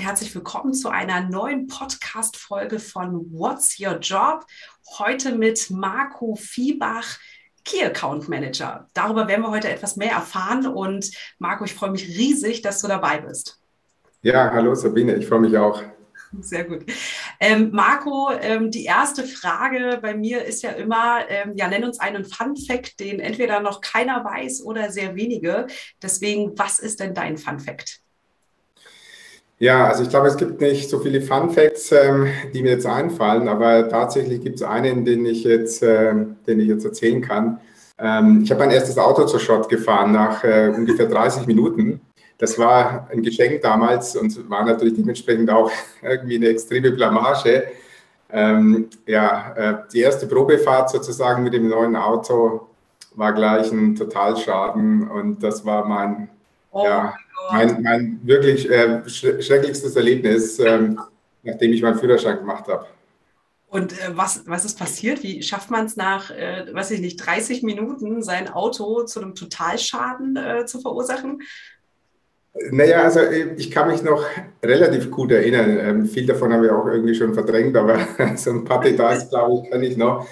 Herzlich willkommen zu einer neuen Podcast-Folge von What's Your Job? Heute mit Marco Viehbach, Key Account Manager. Darüber werden wir heute etwas mehr erfahren und Marco, ich freue mich riesig, dass du dabei bist. Ja, hallo Sabine, ich freue mich auch. Sehr gut. Ähm, Marco, ähm, die erste Frage bei mir ist ja immer, ähm, ja, nenn uns einen Fun Fact, den entweder noch keiner weiß oder sehr wenige. Deswegen, was ist denn dein Fun Fact? Ja, also ich glaube, es gibt nicht so viele Fun Facts, ähm, die mir jetzt einfallen, aber tatsächlich gibt es einen, den ich jetzt, äh, den ich jetzt erzählen kann. Ähm, ich habe mein erstes Auto zur Schott gefahren nach äh, ungefähr 30 Minuten. Das war ein Geschenk damals und war natürlich dementsprechend auch irgendwie eine extreme Blamage. Ähm, ja, äh, die erste Probefahrt sozusagen mit dem neuen Auto war gleich ein Totalschaden und das war mein, oh. ja, mein, mein wirklich äh, schrecklichstes Erlebnis, ähm, nachdem ich meinen Führerschein gemacht habe. Und äh, was, was ist passiert? Wie schafft man es nach, äh, weiß ich nicht, 30 Minuten sein Auto zu einem Totalschaden äh, zu verursachen? Naja, also äh, ich kann mich noch relativ gut erinnern. Ähm, viel davon habe ich auch irgendwie schon verdrängt, aber so ein paar Details, glaube ich, kann ich noch.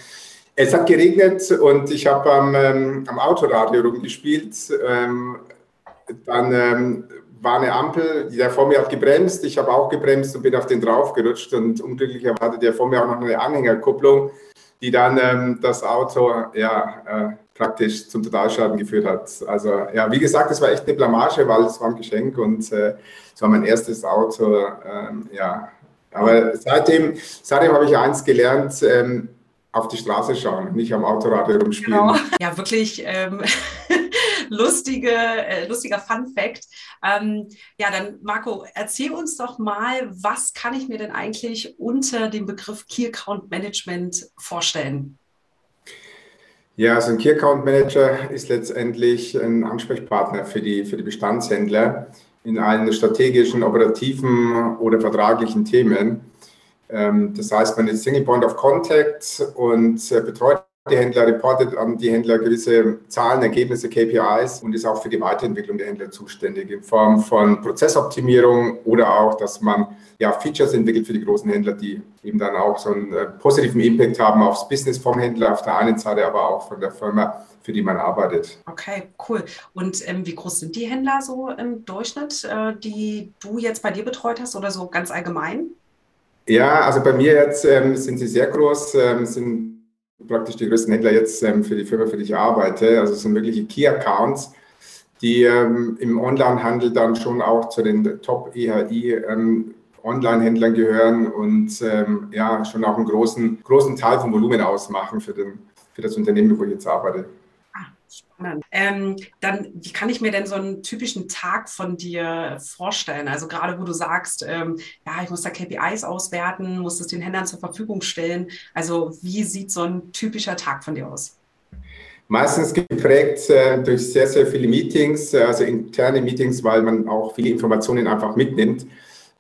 Es hat geregnet und ich habe am, ähm, am Autoradio rumgespielt. Ähm, dann ähm, war eine Ampel, der vor mir hat gebremst, ich habe auch gebremst und bin auf den draufgerutscht und unglücklicherweise hatte der vor mir auch noch eine Anhängerkupplung, die dann ähm, das Auto ja, äh, praktisch zum Totalschaden geführt hat. Also ja, wie gesagt, es war echt eine Blamage, weil es war ein Geschenk und äh, es war mein erstes Auto. Ähm, ja, aber seitdem, seitdem habe ich eins gelernt, ähm, auf die Straße schauen, nicht am Autorad herumspielen. Genau. Ja, wirklich ähm, lustige, äh, lustiger Fun Fact. Ähm, ja, dann Marco, erzähl uns doch mal, was kann ich mir denn eigentlich unter dem Begriff Key Account Management vorstellen? Ja, also ein Key Account Manager ist letztendlich ein Ansprechpartner für die, für die Bestandshändler in allen strategischen, operativen oder vertraglichen Themen. Ähm, das heißt, man ist Single Point of Contact und äh, betreut die Händler, reportet an die Händler gewisse Zahlen, Ergebnisse, KPIs und ist auch für die Weiterentwicklung der Händler zuständig in Form von Prozessoptimierung oder auch, dass man ja, Features entwickelt für die großen Händler, die eben dann auch so einen äh, positiven Impact haben aufs Business vom Händler auf der einen Seite, aber auch von der Firma, für die man arbeitet. Okay, cool. Und ähm, wie groß sind die Händler so im Durchschnitt, äh, die du jetzt bei dir betreut hast oder so ganz allgemein? Ja, also bei mir jetzt ähm, sind sie sehr groß, ähm, sind praktisch die größten Händler jetzt ähm, für die Firma, für die ich arbeite. Also es sind wirkliche Key-Accounts, die ähm, im Onlinehandel dann schon auch zu den Top-EHI ähm, gehören und ähm, ja, schon auch einen großen, großen Teil vom Volumen ausmachen für, den, für das Unternehmen, wo ich jetzt arbeite. Spannend. Ähm, dann, wie kann ich mir denn so einen typischen Tag von dir vorstellen? Also gerade wo du sagst, ähm, ja, ich muss da KPIs auswerten, muss es den Händlern zur Verfügung stellen. Also wie sieht so ein typischer Tag von dir aus? Meistens geprägt äh, durch sehr, sehr viele Meetings, äh, also interne Meetings, weil man auch viele Informationen einfach mitnimmt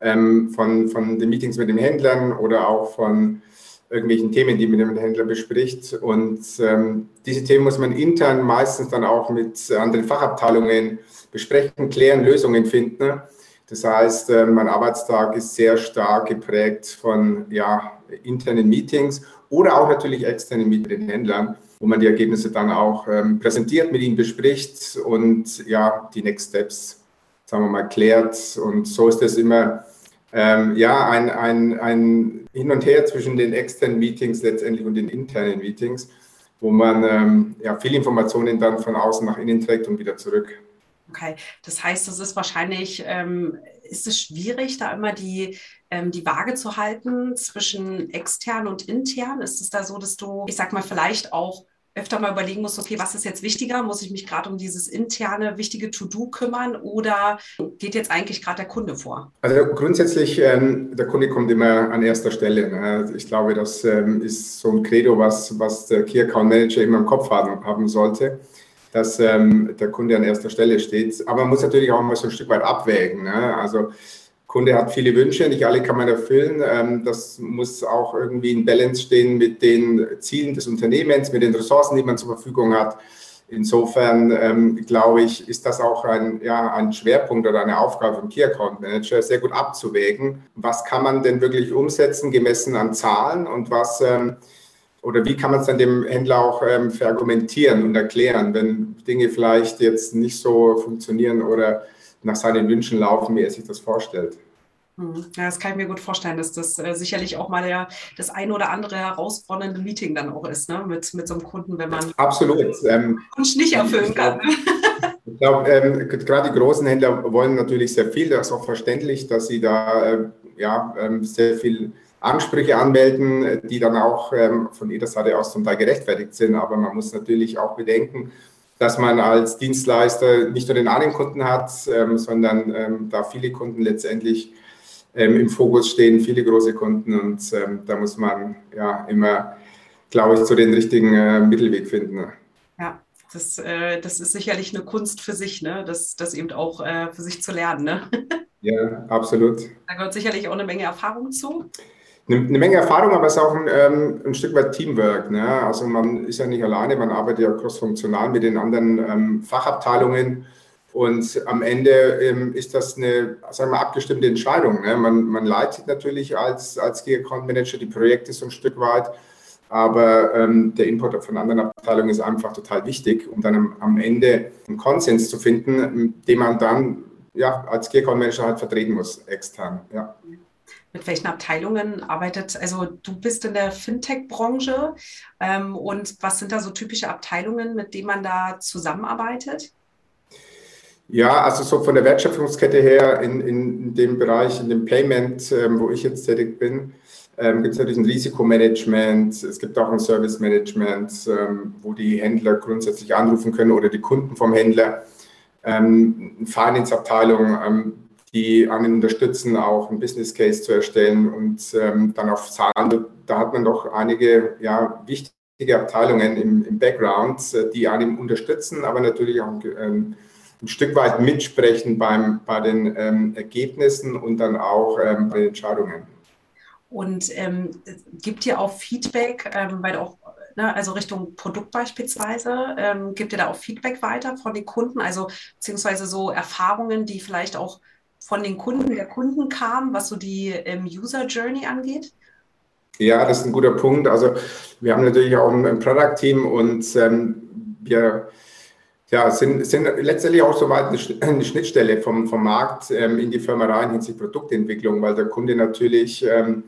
ähm, von, von den Meetings mit den Händlern oder auch von irgendwelchen Themen, die man mit dem Händler bespricht. Und ähm, diese Themen muss man intern meistens dann auch mit anderen Fachabteilungen besprechen, klären, Lösungen finden. Das heißt, äh, mein Arbeitstag ist sehr stark geprägt von ja, internen Meetings oder auch natürlich externen mit den Händlern, wo man die Ergebnisse dann auch ähm, präsentiert, mit ihnen bespricht und ja, die Next Steps, sagen wir mal, klärt. Und so ist es immer ähm, ja, ein, ein, ein Hin und Her zwischen den externen Meetings letztendlich und den internen Meetings, wo man ähm, ja, viele Informationen dann von außen nach innen trägt und wieder zurück. Okay, das heißt, es ist wahrscheinlich, ähm, ist es schwierig, da immer die, ähm, die Waage zu halten zwischen extern und intern? Ist es da so, dass du, ich sag mal, vielleicht auch öfter mal überlegen muss, okay, was ist jetzt wichtiger? Muss ich mich gerade um dieses interne, wichtige To-Do kümmern oder geht jetzt eigentlich gerade der Kunde vor? Also grundsätzlich, ähm, der Kunde kommt immer an erster Stelle. Ne? Ich glaube, das ähm, ist so ein Credo, was, was der Key Account Manager immer im Kopf haben, haben sollte dass ähm, der Kunde an erster Stelle steht. Aber man muss natürlich auch mal so ein Stück weit abwägen. Ne? Also Kunde hat viele Wünsche, nicht alle kann man erfüllen. Ähm, das muss auch irgendwie in Balance stehen mit den Zielen des Unternehmens, mit den Ressourcen, die man zur Verfügung hat. Insofern ähm, glaube ich, ist das auch ein, ja, ein Schwerpunkt oder eine Aufgabe vom Key Account Manager, sehr gut abzuwägen. Was kann man denn wirklich umsetzen, gemessen an Zahlen und was ähm, oder wie kann man es dann dem Händler auch verargumentieren und erklären, wenn Dinge vielleicht jetzt nicht so funktionieren oder nach seinen Wünschen laufen, wie er sich das vorstellt. Hm. Ja, das kann ich mir gut vorstellen, dass das äh, sicherlich auch mal der, das ein oder andere herausfordernde Meeting dann auch ist, ne? mit, mit so einem Kunden, wenn man Absolut. Ähm, Wunsch nicht erfüllen kann. Ich glaube, ähm, gerade die großen Händler wollen natürlich sehr viel. Das ist auch verständlich, dass sie da äh, ja, ähm, sehr viel Ansprüche anmelden, die dann auch ähm, von jeder Seite aus zum Teil gerechtfertigt sind. Aber man muss natürlich auch bedenken, dass man als Dienstleister nicht nur den einen Kunden hat, ähm, sondern ähm, da viele Kunden letztendlich ähm, im Fokus stehen, viele große Kunden und da muss man ja immer, glaube ich, zu den richtigen äh, Mittelweg finden. Ne? Ja, das, äh, das ist sicherlich eine Kunst für sich, ne? das, das eben auch äh, für sich zu lernen. Ne? Ja, absolut. Da gehört sicherlich auch eine Menge Erfahrung zu. Eine, eine Menge Erfahrung, aber es ist auch ein, ähm, ein Stück weit Teamwork. Ne? Also man ist ja nicht alleine, man arbeitet ja crossfunktional mit den anderen ähm, Fachabteilungen und am Ende ähm, ist das eine sagen wir, abgestimmte Entscheidung. Ne? Man, man leitet natürlich als, als Key Account Manager die Projekte so ein Stück weit, aber ähm, der Input von anderen Abteilungen ist einfach total wichtig, um dann am, am Ende einen Konsens zu finden, den man dann ja, als Key Account Manager halt vertreten muss, extern. Ja. Mit welchen Abteilungen arbeitet, also du bist in der Fintech-Branche ähm, und was sind da so typische Abteilungen, mit denen man da zusammenarbeitet? Ja, also so von der Wertschöpfungskette her in, in dem Bereich, in dem Payment, ähm, wo ich jetzt tätig bin, ähm, gibt es natürlich ein Risikomanagement, es gibt auch ein Service-Management, ähm, wo die Händler grundsätzlich anrufen können oder die Kunden vom Händler. Ähm, Finance-Abteilung, ähm, die einen unterstützen, auch ein Business Case zu erstellen und ähm, dann auf Zahlen. Da hat man doch einige ja, wichtige Abteilungen im, im Background, äh, die einen unterstützen, aber natürlich auch ähm, ein Stück weit mitsprechen beim, bei den ähm, Ergebnissen und dann auch ähm, bei den Entscheidungen. Und ähm, gibt ihr auch Feedback, ähm, weil auch, ne, also Richtung Produkt beispielsweise, ähm, gibt ihr da auch Feedback weiter von den Kunden, also beziehungsweise so Erfahrungen, die vielleicht auch von den Kunden der Kunden kamen, was so die ähm, User Journey angeht? Ja, das ist ein guter Punkt. Also wir haben natürlich auch ein, Product-Team und ähm, wir ja, sind, sind letztendlich auch soweit eine Schnittstelle vom, vom Markt ähm, in die Firma rein hinsichtlich Produktentwicklung, weil der Kunde natürlich ähm,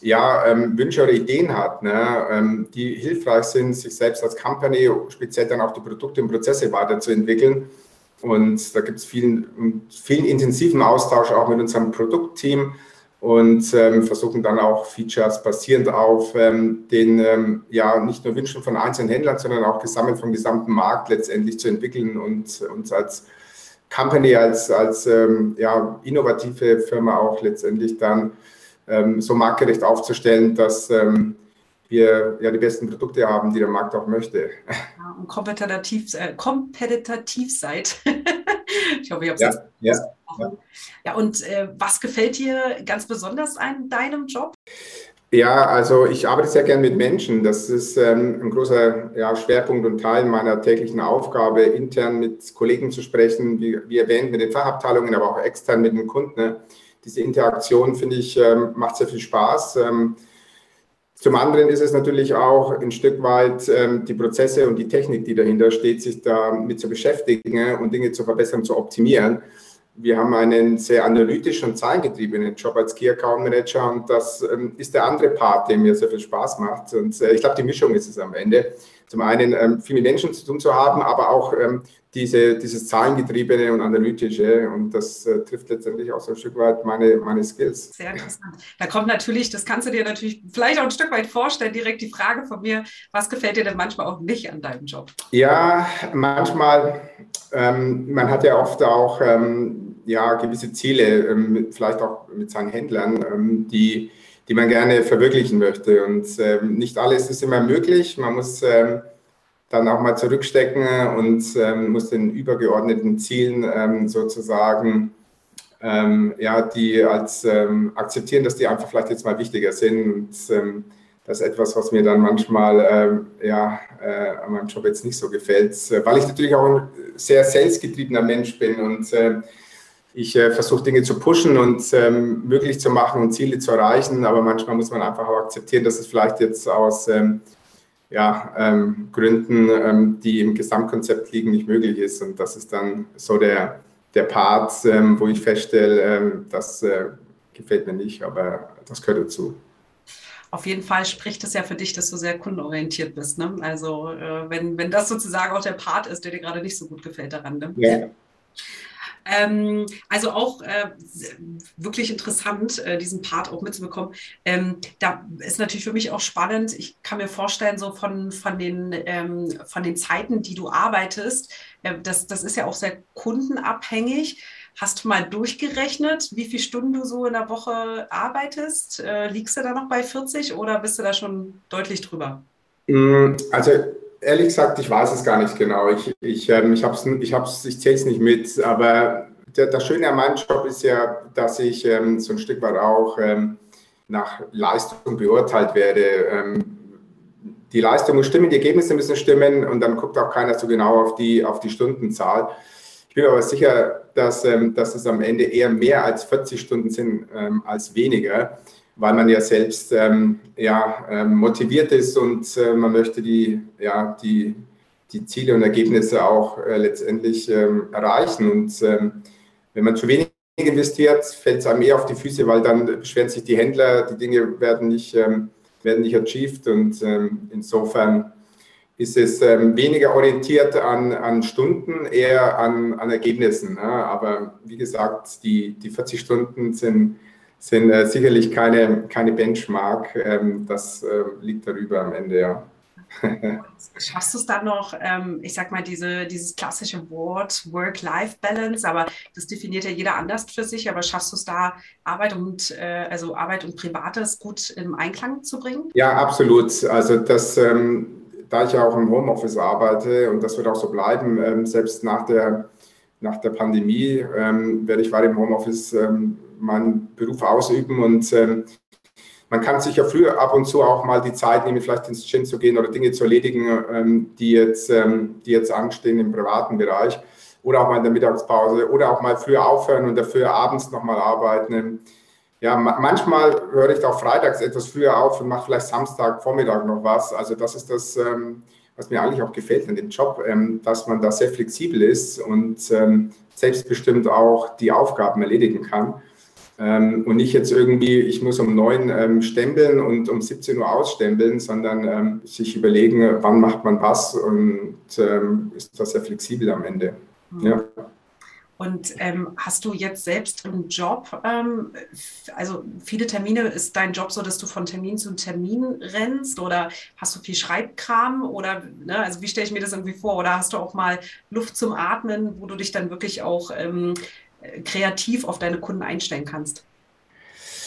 ja, ähm, Wünsche oder Ideen hat, ne, ähm, die hilfreich sind, sich selbst als Company, speziell dann auch die Produkte und Prozesse weiterzuentwickeln. Und da gibt es vielen, vielen intensiven Austausch auch mit unserem Produktteam und ähm, versuchen dann auch Features basierend auf ähm, den ähm, ja nicht nur Wünschen von einzelnen Händlern, sondern auch gesammelt vom gesamten Markt letztendlich zu entwickeln und uns als Company, als, als ähm, ja, innovative Firma auch letztendlich dann ähm, so marktgerecht aufzustellen, dass ähm, wir ja die besten Produkte haben, die der Markt auch möchte. Und kompetitiv, äh, kompetitiv seid. ich hoffe, ich habe es ja, jetzt ja, ja. ja, und äh, was gefällt dir ganz besonders an deinem Job? Ja, also ich arbeite sehr gern mit Menschen. Das ist ähm, ein großer ja, Schwerpunkt und Teil meiner täglichen Aufgabe, intern mit Kollegen zu sprechen, wie, wie erwähnt, mit den Fachabteilungen, aber auch extern mit den Kunden. Ne? Diese Interaktion, finde ich, ähm, macht sehr viel Spaß. Ähm, zum anderen ist es natürlich auch ein Stück weit ähm, die Prozesse und die Technik, die dahinter steht, sich damit zu beschäftigen und Dinge zu verbessern, zu optimieren. Wir haben einen sehr analytischen und zahlengetriebenen Job als Key Account Manager und das ähm, ist der andere Part, der mir sehr viel Spaß macht. Und äh, ich glaube, die Mischung ist es am Ende. Zum einen ähm, viel mit Menschen zu tun zu haben, aber auch ähm, diese, dieses Zahlengetriebene und Analytische. Und das äh, trifft letztendlich auch so ein Stück weit meine, meine Skills. Sehr interessant. Da kommt natürlich, das kannst du dir natürlich vielleicht auch ein Stück weit vorstellen, direkt die Frage von mir, was gefällt dir denn manchmal auch nicht an deinem Job? Ja, manchmal, ähm, man hat ja oft auch ähm, ja, gewisse Ziele, ähm, vielleicht auch mit seinen Händlern, ähm, die, die man gerne verwirklichen möchte. Und ähm, nicht alles ist immer möglich. Man muss ähm, dann auch mal zurückstecken und ähm, muss den übergeordneten Zielen ähm, sozusagen ähm, ja, die als ähm, akzeptieren, dass die einfach vielleicht jetzt mal wichtiger sind. Und ähm, Das ist etwas, was mir dann manchmal ähm, ja, äh, an meinem Job jetzt nicht so gefällt, weil ich natürlich auch ein sehr salesgetriebener Mensch bin und äh, ich äh, versuche Dinge zu pushen und möglich zu machen und Ziele zu erreichen, aber manchmal muss man einfach auch akzeptieren, dass es vielleicht jetzt aus ja, ähm, Gründen, ähm, die im Gesamtkonzept liegen, nicht möglich ist. Und das ist dann so der, der Part, ähm, wo ich feststelle, ähm, das äh, gefällt mir nicht, aber das gehört dazu auf jeden Fall spricht es ja für dich, dass du sehr kundenorientiert bist. Ne? Also äh, wenn, wenn das sozusagen auch der Part ist, der dir gerade nicht so gut gefällt daran. Ne? Ja. Ähm, also auch äh, wirklich interessant, äh, diesen Part auch mitzubekommen. Ähm, da ist natürlich für mich auch spannend. Ich kann mir vorstellen, so von, von, den, ähm, von den Zeiten, die du arbeitest, äh, das, das ist ja auch sehr kundenabhängig. Hast du mal durchgerechnet, wie viele Stunden du so in der Woche arbeitest? Äh, liegst du da noch bei 40 oder bist du da schon deutlich drüber? Mm, also ehrlich gesagt, ich weiß es gar nicht genau. Ich, ich, ähm, ich, ich, ich zähle es nicht mit, aber der, das Schöne an meinem Job ist ja, dass ich ähm, so ein Stück weit auch ähm, nach Leistung beurteilt werde. Ähm, die Leistung muss stimmen, die Ergebnisse müssen stimmen und dann guckt auch keiner so genau auf die, auf die Stundenzahl. Ich bin aber sicher, dass, ähm, dass es am Ende eher mehr als 40 Stunden sind ähm, als weniger, weil man ja selbst ähm, ja, ähm, motiviert ist und äh, man möchte die, ja, die, die Ziele und Ergebnisse auch äh, letztendlich ähm, erreichen. Und ähm, wenn man zu wenig investiert, fällt es einem eher auf die Füße, weil dann beschweren sich die Händler, die Dinge werden nicht, werden nicht achieved und insofern ist es ähm, weniger orientiert an, an Stunden, eher an, an Ergebnissen. Ne? Aber wie gesagt, die, die 40 Stunden sind, sind äh, sicherlich keine, keine Benchmark. Ähm, das äh, liegt darüber am Ende, ja. Schaffst du es dann noch, ähm, ich sag mal, diese, dieses klassische Wort Work-Life-Balance, aber das definiert ja jeder anders für sich, aber schaffst du es da, Arbeit und äh, also Arbeit und Privates gut im Einklang zu bringen? Ja, absolut. Also das ähm, da ich ja auch im Homeoffice arbeite und das wird auch so bleiben, ähm, selbst nach der, nach der Pandemie ähm, werde ich weiter im Homeoffice ähm, meinen Beruf ausüben und ähm, man kann sich ja früher ab und zu auch mal die Zeit nehmen, vielleicht ins Gym zu gehen oder Dinge zu erledigen, ähm, die, jetzt, ähm, die jetzt anstehen im privaten Bereich oder auch mal in der Mittagspause oder auch mal früher aufhören und dafür abends nochmal arbeiten ja, manchmal höre ich auch freitags etwas früher auf und mache vielleicht Samstag, Vormittag noch was. Also das ist das, ähm, was mir eigentlich auch gefällt an dem Job, ähm, dass man da sehr flexibel ist und ähm, selbstbestimmt auch die Aufgaben erledigen kann. Und nicht jetzt irgendwie, ich muss um neun stempeln und um 17 Uhr ausstempeln, sondern sich überlegen, wann macht man was und ist das sehr flexibel am Ende. Mhm. Ja. Und ähm, hast du jetzt selbst im Job, ähm, also viele Termine, ist dein Job so, dass du von Termin zu Termin rennst oder hast du viel Schreibkram oder, ne, also wie stelle ich mir das irgendwie vor? Oder hast du auch mal Luft zum Atmen, wo du dich dann wirklich auch ähm, kreativ auf deine Kunden einstellen kannst?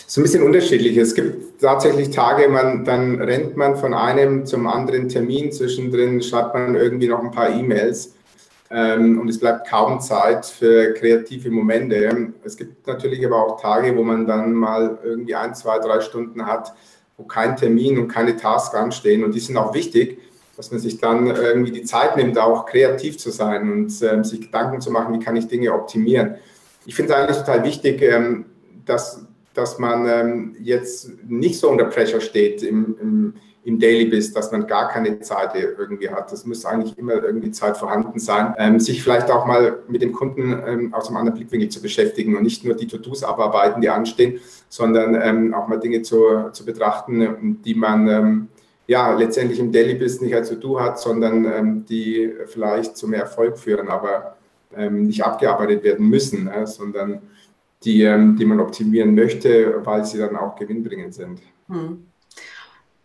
So ein bisschen unterschiedlich. Es gibt tatsächlich Tage, man, dann rennt man von einem zum anderen Termin, zwischendrin schreibt man irgendwie noch ein paar E-Mails. Ähm, und es bleibt kaum Zeit für kreative Momente. Es gibt natürlich aber auch Tage, wo man dann mal irgendwie ein, zwei, drei Stunden hat, wo kein Termin und keine Tasks anstehen. Und die sind auch wichtig, dass man sich dann irgendwie die Zeit nimmt, auch kreativ zu sein und ähm, sich Gedanken zu machen, wie kann ich Dinge optimieren. Ich finde es eigentlich total wichtig, ähm, dass, dass man jetzt nicht so unter Pressure steht im, im im Daily bist, dass man gar keine Zeit irgendwie hat. Das muss eigentlich immer irgendwie Zeit vorhanden sein, ähm, sich vielleicht auch mal mit dem Kunden ähm, aus einem anderen Blickwinkel zu beschäftigen und nicht nur die To-Dos abarbeiten, die anstehen, sondern ähm, auch mal Dinge zu, zu betrachten, die man ähm, ja letztendlich im Daily Business nicht als To-Do hat, sondern ähm, die vielleicht zu mehr Erfolg führen, aber ähm, nicht abgearbeitet werden müssen, äh, sondern die, die man optimieren möchte, weil sie dann auch gewinnbringend sind. Hm.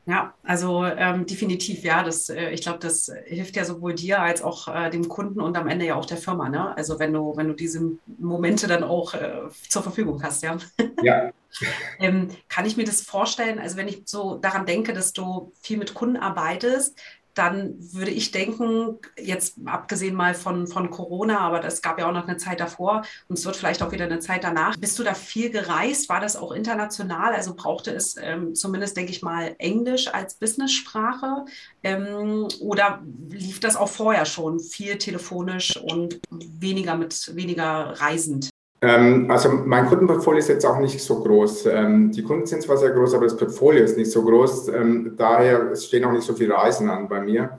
Ja, also ähm, definitiv, ja. Das, äh, ich glaube, das hilft ja sowohl dir als auch äh, dem Kunden und am Ende ja auch der Firma. Ne? Also wenn du, wenn du diese Momente dann auch äh, zur Verfügung hast, ja. Ja. ähm, kann ich mir das vorstellen? Also wenn ich so daran denke, dass du viel mit Kunden arbeitest, dann würde ich denken, jetzt abgesehen mal von, von Corona, aber es gab ja auch noch eine Zeit davor und es wird vielleicht auch wieder eine Zeit danach. Bist du da viel gereist? War das auch international? Also brauchte es ähm, zumindest, denke ich mal, Englisch als Business-Sprache? Ähm, oder lief das auch vorher schon viel telefonisch und weniger mit weniger reisend? Ähm, also mein Kundenportfolio ist jetzt auch nicht so groß. Ähm, die Kunden sind zwar sehr groß, aber das Portfolio ist nicht so groß. Ähm, daher stehen auch nicht so viele Reisen an bei mir.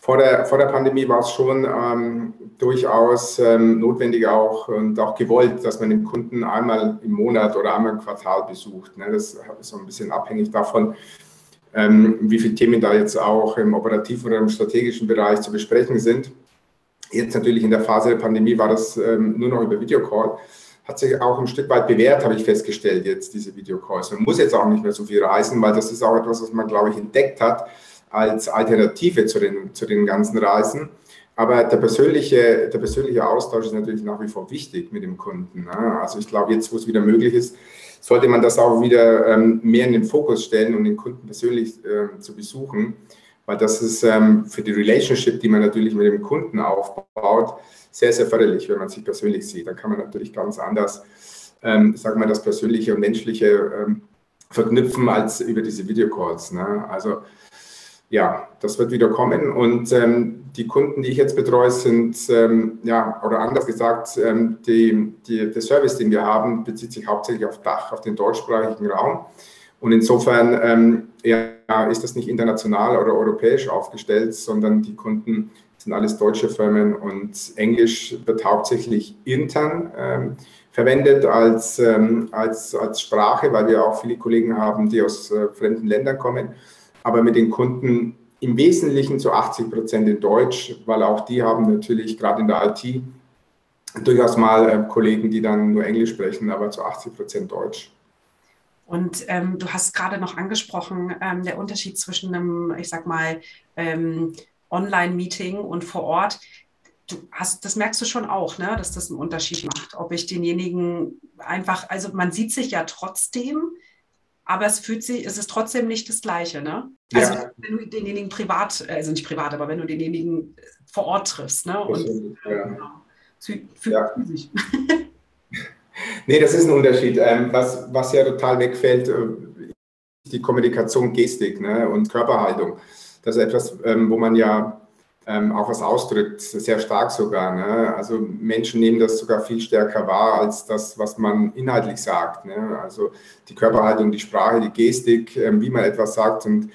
Vor der, vor der Pandemie war es schon ähm, durchaus ähm, notwendig auch und auch gewollt, dass man den Kunden einmal im Monat oder einmal im Quartal besucht. Ne? Das ist so ein bisschen abhängig davon, ähm, wie viele Themen da jetzt auch im operativen oder im strategischen Bereich zu besprechen sind. Jetzt natürlich in der Phase der Pandemie war das ähm, nur noch über Videocall. Hat sich auch ein Stück weit bewährt, habe ich festgestellt, jetzt diese Videocalls. Man muss jetzt auch nicht mehr so viel reisen, weil das ist auch etwas, was man, glaube ich, entdeckt hat als Alternative zu den, zu den ganzen Reisen. Aber der persönliche, der persönliche Austausch ist natürlich nach wie vor wichtig mit dem Kunden. Ne? Also ich glaube, jetzt, wo es wieder möglich ist, sollte man das auch wieder ähm, mehr in den Fokus stellen und den Kunden persönlich äh, zu besuchen weil das ist ähm, für die Relationship, die man natürlich mit dem Kunden aufbaut, sehr, sehr förderlich, wenn man sich persönlich sieht. Da kann man natürlich ganz anders, ähm, sagen wir, das Persönliche und Menschliche ähm, verknüpfen als über diese Videocalls. Ne? Also ja, das wird wieder kommen und ähm, die Kunden, die ich jetzt betreue, sind, ähm, ja, oder anders gesagt, ähm, die, die, der Service, den wir haben, bezieht sich hauptsächlich auf Dach, auf den deutschsprachigen Raum. Und insofern ähm, ja, ist das nicht international oder europäisch aufgestellt, sondern die Kunden sind alles deutsche Firmen und Englisch wird hauptsächlich intern ähm, verwendet als, ähm, als, als Sprache, weil wir auch viele Kollegen haben, die aus äh, fremden Ländern kommen, aber mit den Kunden im Wesentlichen zu 80 Prozent in Deutsch, weil auch die haben natürlich gerade in der IT durchaus mal äh, Kollegen, die dann nur Englisch sprechen, aber zu 80 Prozent Deutsch. Und ähm, du hast gerade noch angesprochen, ähm, der Unterschied zwischen einem, ich sag mal, ähm, Online-Meeting und vor Ort. Du hast, das merkst du schon auch, ne, dass das einen Unterschied macht, ob ich denjenigen einfach, also man sieht sich ja trotzdem, aber es fühlt sich, es ist trotzdem nicht das Gleiche, ne? Also ja. wenn du denjenigen privat, also nicht privat, aber wenn du denjenigen vor Ort triffst, ne? Und, ja. äh, genau. Physisch. Ja. Nee, das ist ein Unterschied. Ähm, was, was ja total wegfällt, äh, ist die Kommunikation, Gestik ne, und Körperhaltung. Das ist etwas, ähm, wo man ja ähm, auch was ausdrückt, sehr stark sogar. Ne? Also Menschen nehmen das sogar viel stärker wahr als das, was man inhaltlich sagt. Ne? Also die Körperhaltung, die Sprache, die Gestik, wie man etwas sagt und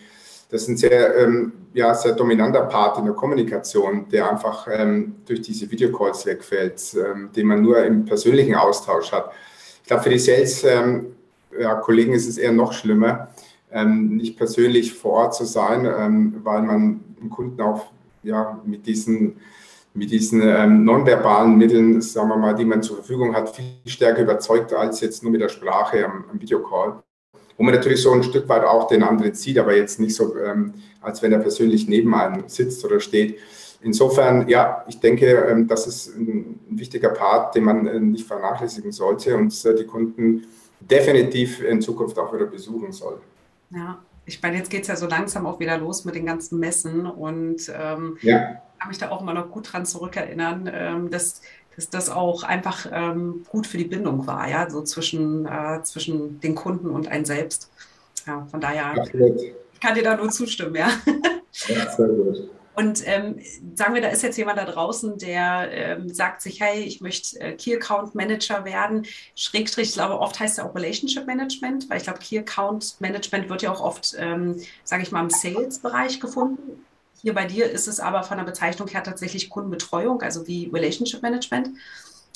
das ist ein sehr, ähm, ja, sehr dominanter Part in der Kommunikation, der einfach ähm, durch diese Videocalls wegfällt, ähm, den man nur im persönlichen Austausch hat. Ich glaube, für die Sales-Kollegen ja, ist es eher noch schlimmer, ähm, nicht persönlich vor Ort zu sein, ähm, weil man den Kunden auch ja, mit diesen mit diesen ähm, nonverbalen Mitteln, sagen wir mal, die man zur Verfügung hat, viel stärker überzeugt als jetzt nur mit der Sprache am, am Videocall wo man natürlich so ein Stück weit auch den anderen sieht, aber jetzt nicht so, ähm, als wenn er persönlich neben einem sitzt oder steht. Insofern, ja, ich denke, ähm, das ist ein wichtiger Part, den man äh, nicht vernachlässigen sollte und äh, die Kunden definitiv in Zukunft auch wieder besuchen soll. Ja, ich meine, jetzt geht es ja so langsam auch wieder los mit den ganzen Messen und ähm, ja. kann mich da auch immer noch gut dran zurückerinnern, ähm, dass dass das auch einfach ähm, gut für die Bindung war, ja, so zwischen, äh, zwischen den Kunden und ein selbst. Ja, von daher Absolut. ich kann dir da nur zustimmen, ja. ja sehr gut. Und ähm, sagen wir, da ist jetzt jemand da draußen, der ähm, sagt sich, hey, ich möchte äh, Key Account Manager werden. Schrägstrich, ich glaube, oft heißt er auch Relationship Management, weil ich glaube, Key Account Management wird ja auch oft, ähm, sage ich mal, im Sales-Bereich gefunden. Hier bei dir ist es aber von der Bezeichnung her tatsächlich Kundenbetreuung, also wie Relationship Management.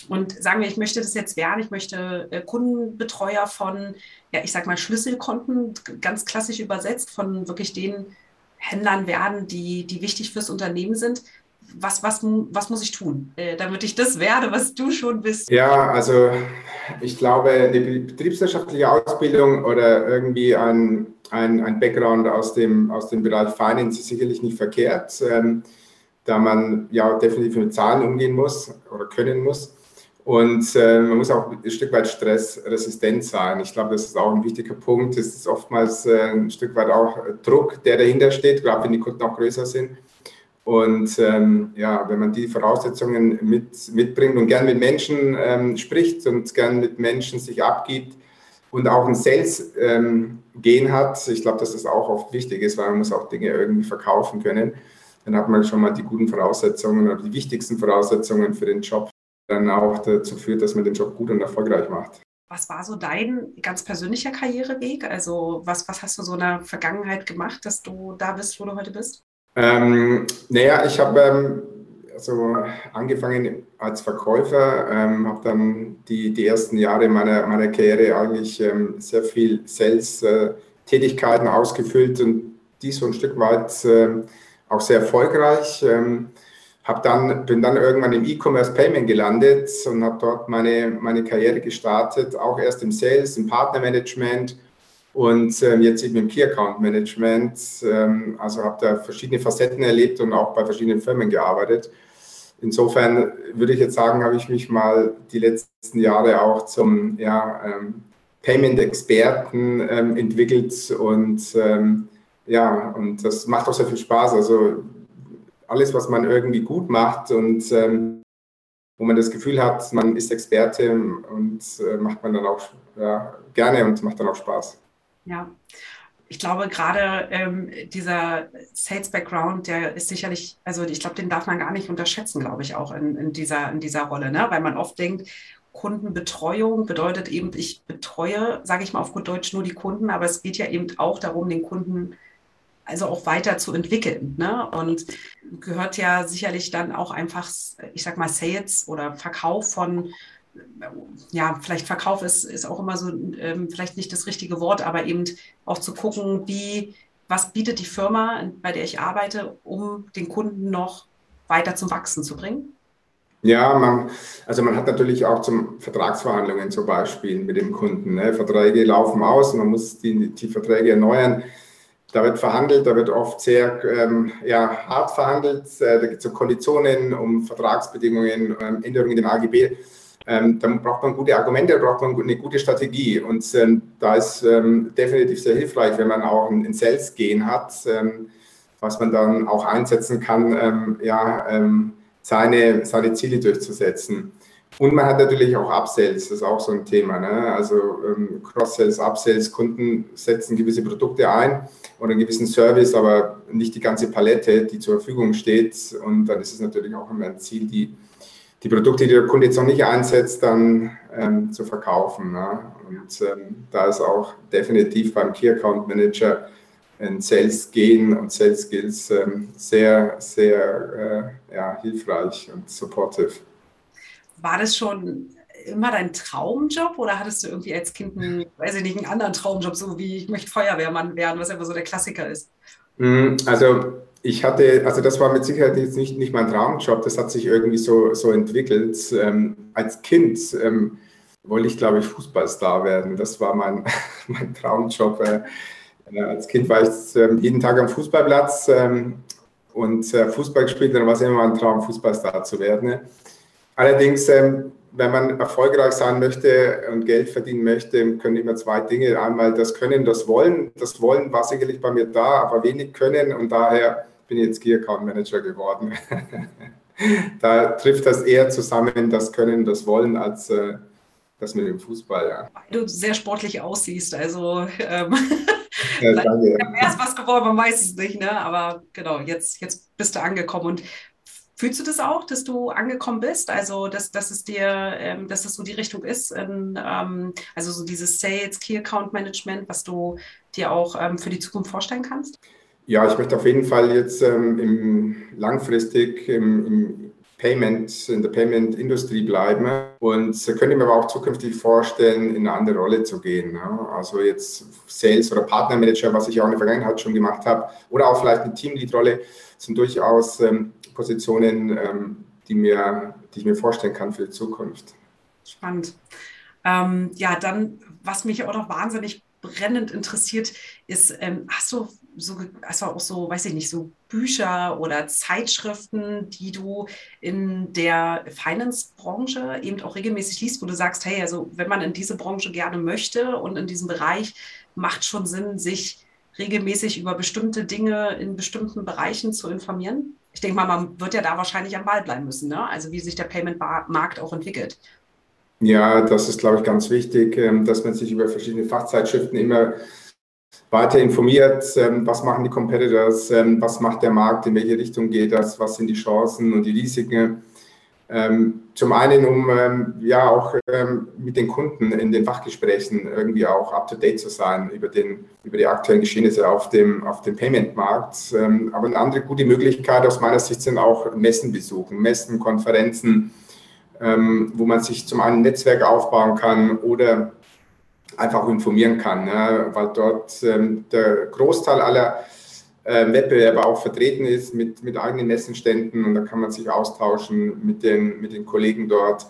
Und sagen wir, ich möchte das jetzt werden, ich möchte äh, Kundenbetreuer von, ja, ich sag mal, Schlüsselkonten, ganz klassisch übersetzt, von wirklich den Händlern werden, die, die wichtig fürs Unternehmen sind. Was, was, was muss ich tun, äh, damit ich das werde, was du schon bist? Ja, also ich glaube, eine betriebswirtschaftliche Ausbildung oder irgendwie ein ein, ein Background aus dem, aus dem Bereich Finance ist sicherlich nicht verkehrt, ähm, da man ja definitiv mit Zahlen umgehen muss oder können muss. Und äh, man muss auch ein Stück weit stressresistent sein. Ich glaube, das ist auch ein wichtiger Punkt. Es ist oftmals äh, ein Stück weit auch Druck, der dahinter steht, gerade wenn die Kunden auch größer sind. Und ähm, ja, wenn man die Voraussetzungen mit, mitbringt und gern mit Menschen ähm, spricht und gern mit Menschen sich abgibt und auch ein Sales-Gen ähm, hat, ich glaube, dass das auch oft wichtig ist, weil man muss auch Dinge irgendwie verkaufen können, dann hat man schon mal die guten Voraussetzungen oder die wichtigsten Voraussetzungen für den Job, dann auch dazu führt, dass man den Job gut und erfolgreich macht. Was war so dein ganz persönlicher Karriereweg? Also was, was hast du so in der Vergangenheit gemacht, dass du da bist, wo du heute bist? Ähm, naja, ich habe ähm, also angefangen als Verkäufer, ähm, habe dann die, die ersten Jahre meiner, meiner Karriere eigentlich ähm, sehr viel Sales-Tätigkeiten äh, ausgefüllt und die so ein Stück weit äh, auch sehr erfolgreich. Ähm, hab dann, bin dann irgendwann im E-Commerce Payment gelandet und habe dort meine, meine Karriere gestartet, auch erst im Sales, im Partnermanagement und ähm, jetzt eben im Key Account Management. Ähm, also habe da verschiedene Facetten erlebt und auch bei verschiedenen Firmen gearbeitet. Insofern würde ich jetzt sagen, habe ich mich mal die letzten Jahre auch zum ja, ähm, Payment-Experten ähm, entwickelt und ähm, ja, und das macht auch sehr viel Spaß. Also alles, was man irgendwie gut macht und ähm, wo man das Gefühl hat, man ist Experte und äh, macht man dann auch ja, gerne und macht dann auch Spaß. Ja, ich glaube gerade ähm, dieser Sales-Background, der ist sicherlich, also ich glaube, den darf man gar nicht unterschätzen, glaube ich, auch in, in, dieser, in dieser Rolle, ne? weil man oft denkt, Kundenbetreuung bedeutet eben, ich betreue, sage ich mal auf gut Deutsch, nur die Kunden, aber es geht ja eben auch darum, den Kunden also auch weiter zu entwickeln. Ne? Und gehört ja sicherlich dann auch einfach, ich sag mal, Sales oder Verkauf von ja, vielleicht Verkauf ist, ist auch immer so, ähm, vielleicht nicht das richtige Wort, aber eben auch zu gucken, wie, was bietet die Firma, bei der ich arbeite, um den Kunden noch weiter zum Wachsen zu bringen? Ja, man, also man hat natürlich auch zum Vertragsverhandlungen zum Beispiel mit dem Kunden. Ne? Verträge laufen aus, man muss die, die Verträge erneuern. Da wird verhandelt, da wird oft sehr ähm, ja, hart verhandelt. Äh, da geht es um Konditionen, um Vertragsbedingungen, ähm, Änderungen den AGB. Ähm, dann braucht man gute Argumente, braucht man eine gute Strategie. Und ähm, da ist ähm, definitiv sehr hilfreich, wenn man auch ein, ein Sales gehen hat, ähm, was man dann auch einsetzen kann, ja, seine, seine Ziele durchzusetzen. Und man hat natürlich auch Upsells, das ist auch so ein Thema. Ne? Also ähm, Cross-Sells, Upsells, Kunden setzen gewisse Produkte ein oder einen gewissen Service, aber nicht die ganze Palette, die zur Verfügung steht. Und dann ist es natürlich auch immer ein Ziel, die, die Produkte, die der Kunde jetzt noch nicht einsetzt, dann ähm, zu verkaufen. Ne? Und ähm, da ist auch definitiv beim Key Account Manager ein Sales Gehen und Sales Skills ähm, sehr, sehr äh, ja, hilfreich und supportive. War das schon immer dein Traumjob oder hattest du irgendwie als Kind einen, weiß ich nicht, einen anderen Traumjob, so wie ich möchte Feuerwehrmann werden, was immer so der Klassiker ist? Mm, also ich hatte, also das war mit Sicherheit jetzt nicht, nicht mein Traumjob, das hat sich irgendwie so, so entwickelt. Ähm, als Kind ähm, wollte ich, glaube ich, Fußballstar werden. Das war mein, mein Traumjob. Äh, als Kind war ich äh, jeden Tag am Fußballplatz ähm, und äh, Fußball gespielt, dann war es immer mein Traum, Fußballstar zu werden. Allerdings, ähm, wenn man erfolgreich sein möchte und Geld verdienen möchte, können immer zwei Dinge. Einmal das Können, das Wollen. Das Wollen war sicherlich bei mir da, aber wenig Können und daher bin ich jetzt Key Account Manager geworden. da trifft das eher zusammen, das Können, das Wollen, als äh, das mit dem Fußball. Ja. Weil du sehr sportlich aussiehst, also ähm, ja, danke. mehr ist was geworden, man weiß es nicht, ne? aber genau, jetzt, jetzt bist du angekommen und Fühlst du das auch, dass du angekommen bist? Also, dass, dass es dir, ähm, dass das so die Richtung ist, in, ähm, also so dieses Sales, Key Account Management, was du dir auch ähm, für die Zukunft vorstellen kannst? Ja, ich möchte auf jeden Fall jetzt ähm, im, langfristig im, im Payment, in der Payment-Industrie bleiben und könnte mir aber auch zukünftig vorstellen, in eine andere Rolle zu gehen. Ne? Also jetzt Sales oder Partnermanager, was ich auch in der Vergangenheit schon gemacht habe, oder auch vielleicht eine Teamlead-Rolle, sind durchaus ähm, Positionen, ähm, die, mir, die ich mir vorstellen kann für die Zukunft. Spannend. Ähm, ja, dann, was mich auch noch wahnsinnig brennend interessiert, ist, ähm, hast du so, hast auch so, weiß ich nicht, so Bücher oder Zeitschriften, die du in der Finance-Branche eben auch regelmäßig liest, wo du sagst, hey, also wenn man in diese Branche gerne möchte und in diesem Bereich, macht schon Sinn, sich regelmäßig über bestimmte Dinge in bestimmten Bereichen zu informieren? ich denke mal, man wird ja da wahrscheinlich am Ball bleiben müssen, ne? also wie sich der Payment-Markt auch entwickelt. Ja, das ist, glaube ich, ganz wichtig, ähm, dass man sich über verschiedene Fachzeitschriften immer weiter informiert, ähm, was machen die Competitors, ähm, was macht der Markt, in welche Richtung geht das, was sind die Chancen und die Risiken. Zum einen, um ja auch mit den Kunden in den Fachgesprächen irgendwie auch up-to-date zu sein über, den, über die aktuellen Geschehnisse auf dem, auf dem Payment-Markt. Aber eine andere gute Möglichkeit aus meiner Sicht sind auch Messen besuchen, Messen, Konferenzen, ähm, wo man sich zum einen ein Netzwerk aufbauen kann oder einfach informieren kann, ne? weil dort ähm, der Großteil aller äh, Wettbewerber auch vertreten ist mit, mit eigenen Messenständen und da kann man sich austauschen mit den, mit den Kollegen dort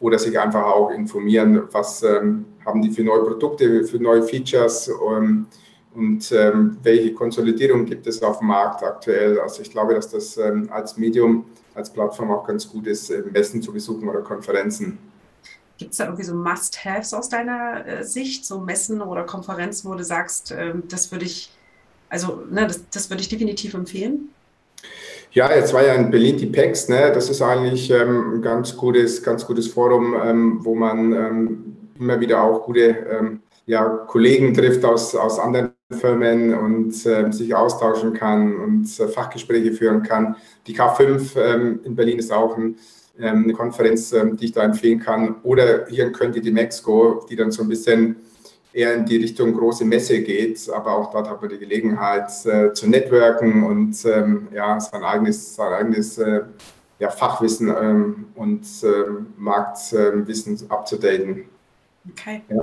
oder sich einfach auch informieren, was ähm, haben die für neue Produkte, für neue Features ähm, und ähm, welche Konsolidierung gibt es auf dem Markt aktuell. Also ich glaube, dass das ähm, als Medium als Plattform auch ganz gut ist, Messen zu besuchen oder Konferenzen. Gibt es da irgendwie so Must-Haves aus deiner äh, Sicht, so Messen oder Konferenzen, wo du sagst, ähm, das würde ich, also ne, das, das würde ich definitiv empfehlen? Ja, jetzt war ja in Berlin die PEX, ne? das ist eigentlich ähm, ein ganz gutes, ganz gutes Forum, ähm, wo man ähm, immer wieder auch gute ähm, ja, Kollegen trifft aus, aus anderen Firmen und äh, sich austauschen kann und äh, Fachgespräche führen kann. Die K5 ähm, in Berlin ist auch ein, ähm, eine Konferenz, die ich da empfehlen kann. Oder hier in Köln die Mexiko, die dann so ein bisschen eher in die Richtung große Messe geht. Aber auch dort hat man die Gelegenheit äh, zu networken und ähm, ja, sein eigenes, sein eigenes äh, ja, Fachwissen ähm, und ähm, Marktwissen abzudaten. Okay. Ja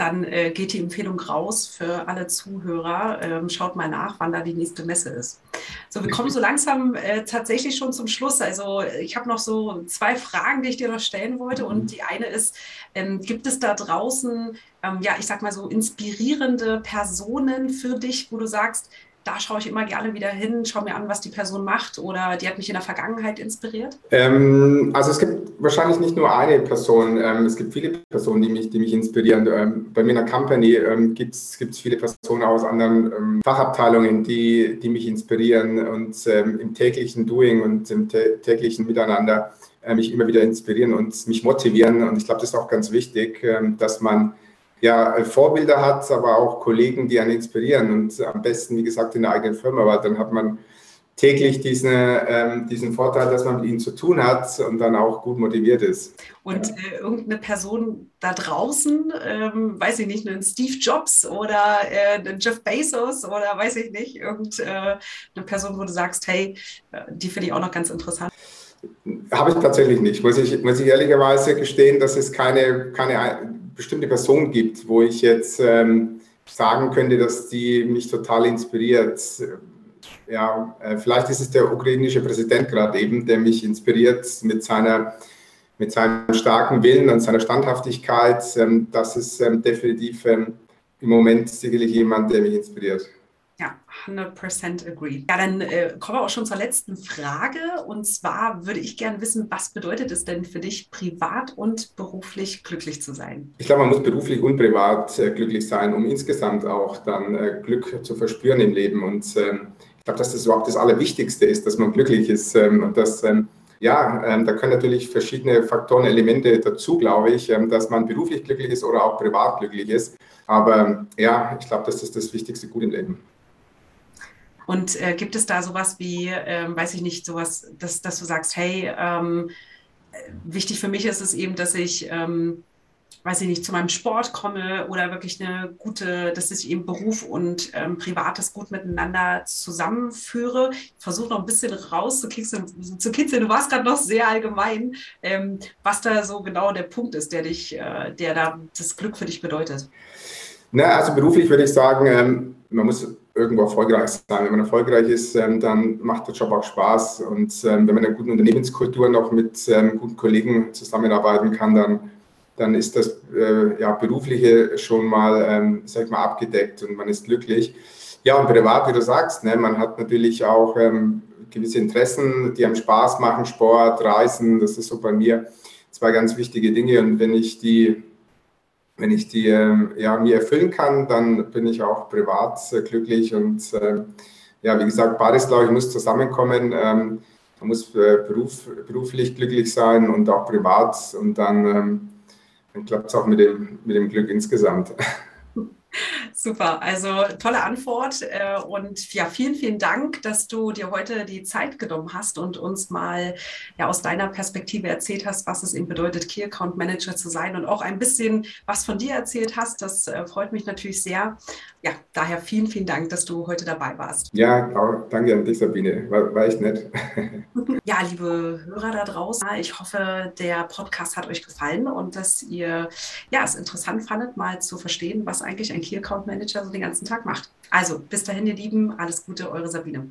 dann äh, geht die Empfehlung raus für alle Zuhörer. Ähm, schaut mal nach, wann da die nächste Messe ist. So, wir kommen so langsam äh, tatsächlich schon zum Schluss. Also ich habe noch so zwei Fragen, die ich dir noch stellen wollte. Und mhm. die eine ist, ähm, gibt es da draußen, ähm, ja, ich sag mal so inspirierende Personen für dich, wo du sagst, da schaue ich immer gerne wieder hin, schaue mir an, was die Person macht oder die hat mich in der Vergangenheit inspiriert? Ähm, also es gibt wahrscheinlich nicht nur eine Person, ähm, es gibt viele Personen, die mich, die mich inspirieren. Ähm, bei mir in der Company ähm, gibt es viele Personen aus anderen ähm, Fachabteilungen, die, die mich inspirieren und ähm, im täglichen Doing und im täglichen Miteinander äh, mich immer wieder inspirieren und mich motivieren. Und ich glaube, das ist auch ganz wichtig, dass man ja, äh, Vorbilder hat, aber auch Kollegen, die einen inspirieren und am besten, wie gesagt, in der eigenen Firma, weil dann hat man täglich diesen, ähm, diesen Vorteil, dass man mit ihnen zu tun hat und dann auch gut motiviert ist. Und äh, irgendeine Person da draußen, ähm, weiß ich nicht, einen Steve Jobs oder äh, einen Jeff Bezos oder weiß ich nicht, irgendeine äh, Person, wo du sagst, hey, äh, die finde ich auch noch ganz interessant. Habe ich tatsächlich nicht, muss ich, muss ich ehrlicherweise gestehen, dass es keine, keine bestimmte Person gibt, wo ich jetzt ähm, sagen könnte, dass die mich total inspiriert. Ja, äh, vielleicht ist es der ukrainische Präsident gerade eben, der mich inspiriert mit seiner mit seinem starken Willen und seiner Standhaftigkeit. Ähm, das ist ähm, definitiv ähm, im Moment sicherlich jemand, der mich inspiriert. Ja, 100% agree. Ja, dann äh, kommen wir auch schon zur letzten Frage. Und zwar würde ich gerne wissen, was bedeutet es denn für dich, privat und beruflich glücklich zu sein? Ich glaube, man muss beruflich und privat äh, glücklich sein, um insgesamt auch dann äh, Glück zu verspüren im Leben. Und ähm, ich glaube, dass das überhaupt das Allerwichtigste ist, dass man glücklich ist. Ähm, und dass, ähm, ja, ähm, da können natürlich verschiedene Faktoren, Elemente dazu, glaube ich, ähm, dass man beruflich glücklich ist oder auch privat glücklich ist. Aber ja, ich glaube, das ist das wichtigste Gut im Leben. Und äh, gibt es da sowas wie, äh, weiß ich nicht, sowas, dass, dass du sagst, hey, ähm, wichtig für mich ist es eben, dass ich, ähm, weiß ich nicht, zu meinem Sport komme oder wirklich eine gute, dass ich eben Beruf und ähm, Privates gut miteinander zusammenführe. Ich versuche noch ein bisschen rauszukitzeln, zu kitzeln. Du warst gerade noch sehr allgemein, ähm, was da so genau der Punkt ist, der dich, äh, der da das Glück für dich bedeutet. Na, also beruflich würde ich sagen, ähm, man muss irgendwo erfolgreich sein. Wenn man erfolgreich ist, ähm, dann macht der Job auch Spaß. Und ähm, wenn man in einer guten Unternehmenskultur noch mit ähm, guten Kollegen zusammenarbeiten kann, dann, dann ist das äh, ja, Berufliche schon mal, sag ich mal, abgedeckt und man ist glücklich. Ja, und privat, wie du sagst, ne, man hat natürlich auch gewisse Interessen, die einem Spaß machen, Sport, Reisen, das ist so bei mir zwei ganz wichtige Dinge. Und wenn ich die wenn ich die ähm, ja, mir erfüllen kann, dann bin ich auch privat glücklich und äh, ja, wie gesagt, beides, glaube ich, muss zusammenkommen. Ähm, man muss äh, beruf, beruflich glücklich sein und auch privat und dann, ähm, dann klappt es auch mit dem, mit dem Glück insgesamt. Super, also tolle Antwort äh, und ja, vielen, vielen Dank, dass du dir heute die Zeit genommen hast und uns mal ja aus deiner Perspektive erzählt hast, was es eben bedeutet, Key Account Manager zu sein und auch ein bisschen was von dir erzählt hast. Das äh, freut mich natürlich sehr. Ja, daher vielen, vielen Dank, dass du heute dabei warst. Ja, danke an dich, Sabine. War, war echt nett. ja, liebe Hörer da draußen, ich hoffe, der Podcast hat euch gefallen und dass ihr ja, es interessant fandet, mal zu verstehen, was eigentlich ein Key Account Manager so den ganzen Tag macht. Also bis dahin, ihr Lieben, alles Gute, eure Sabine.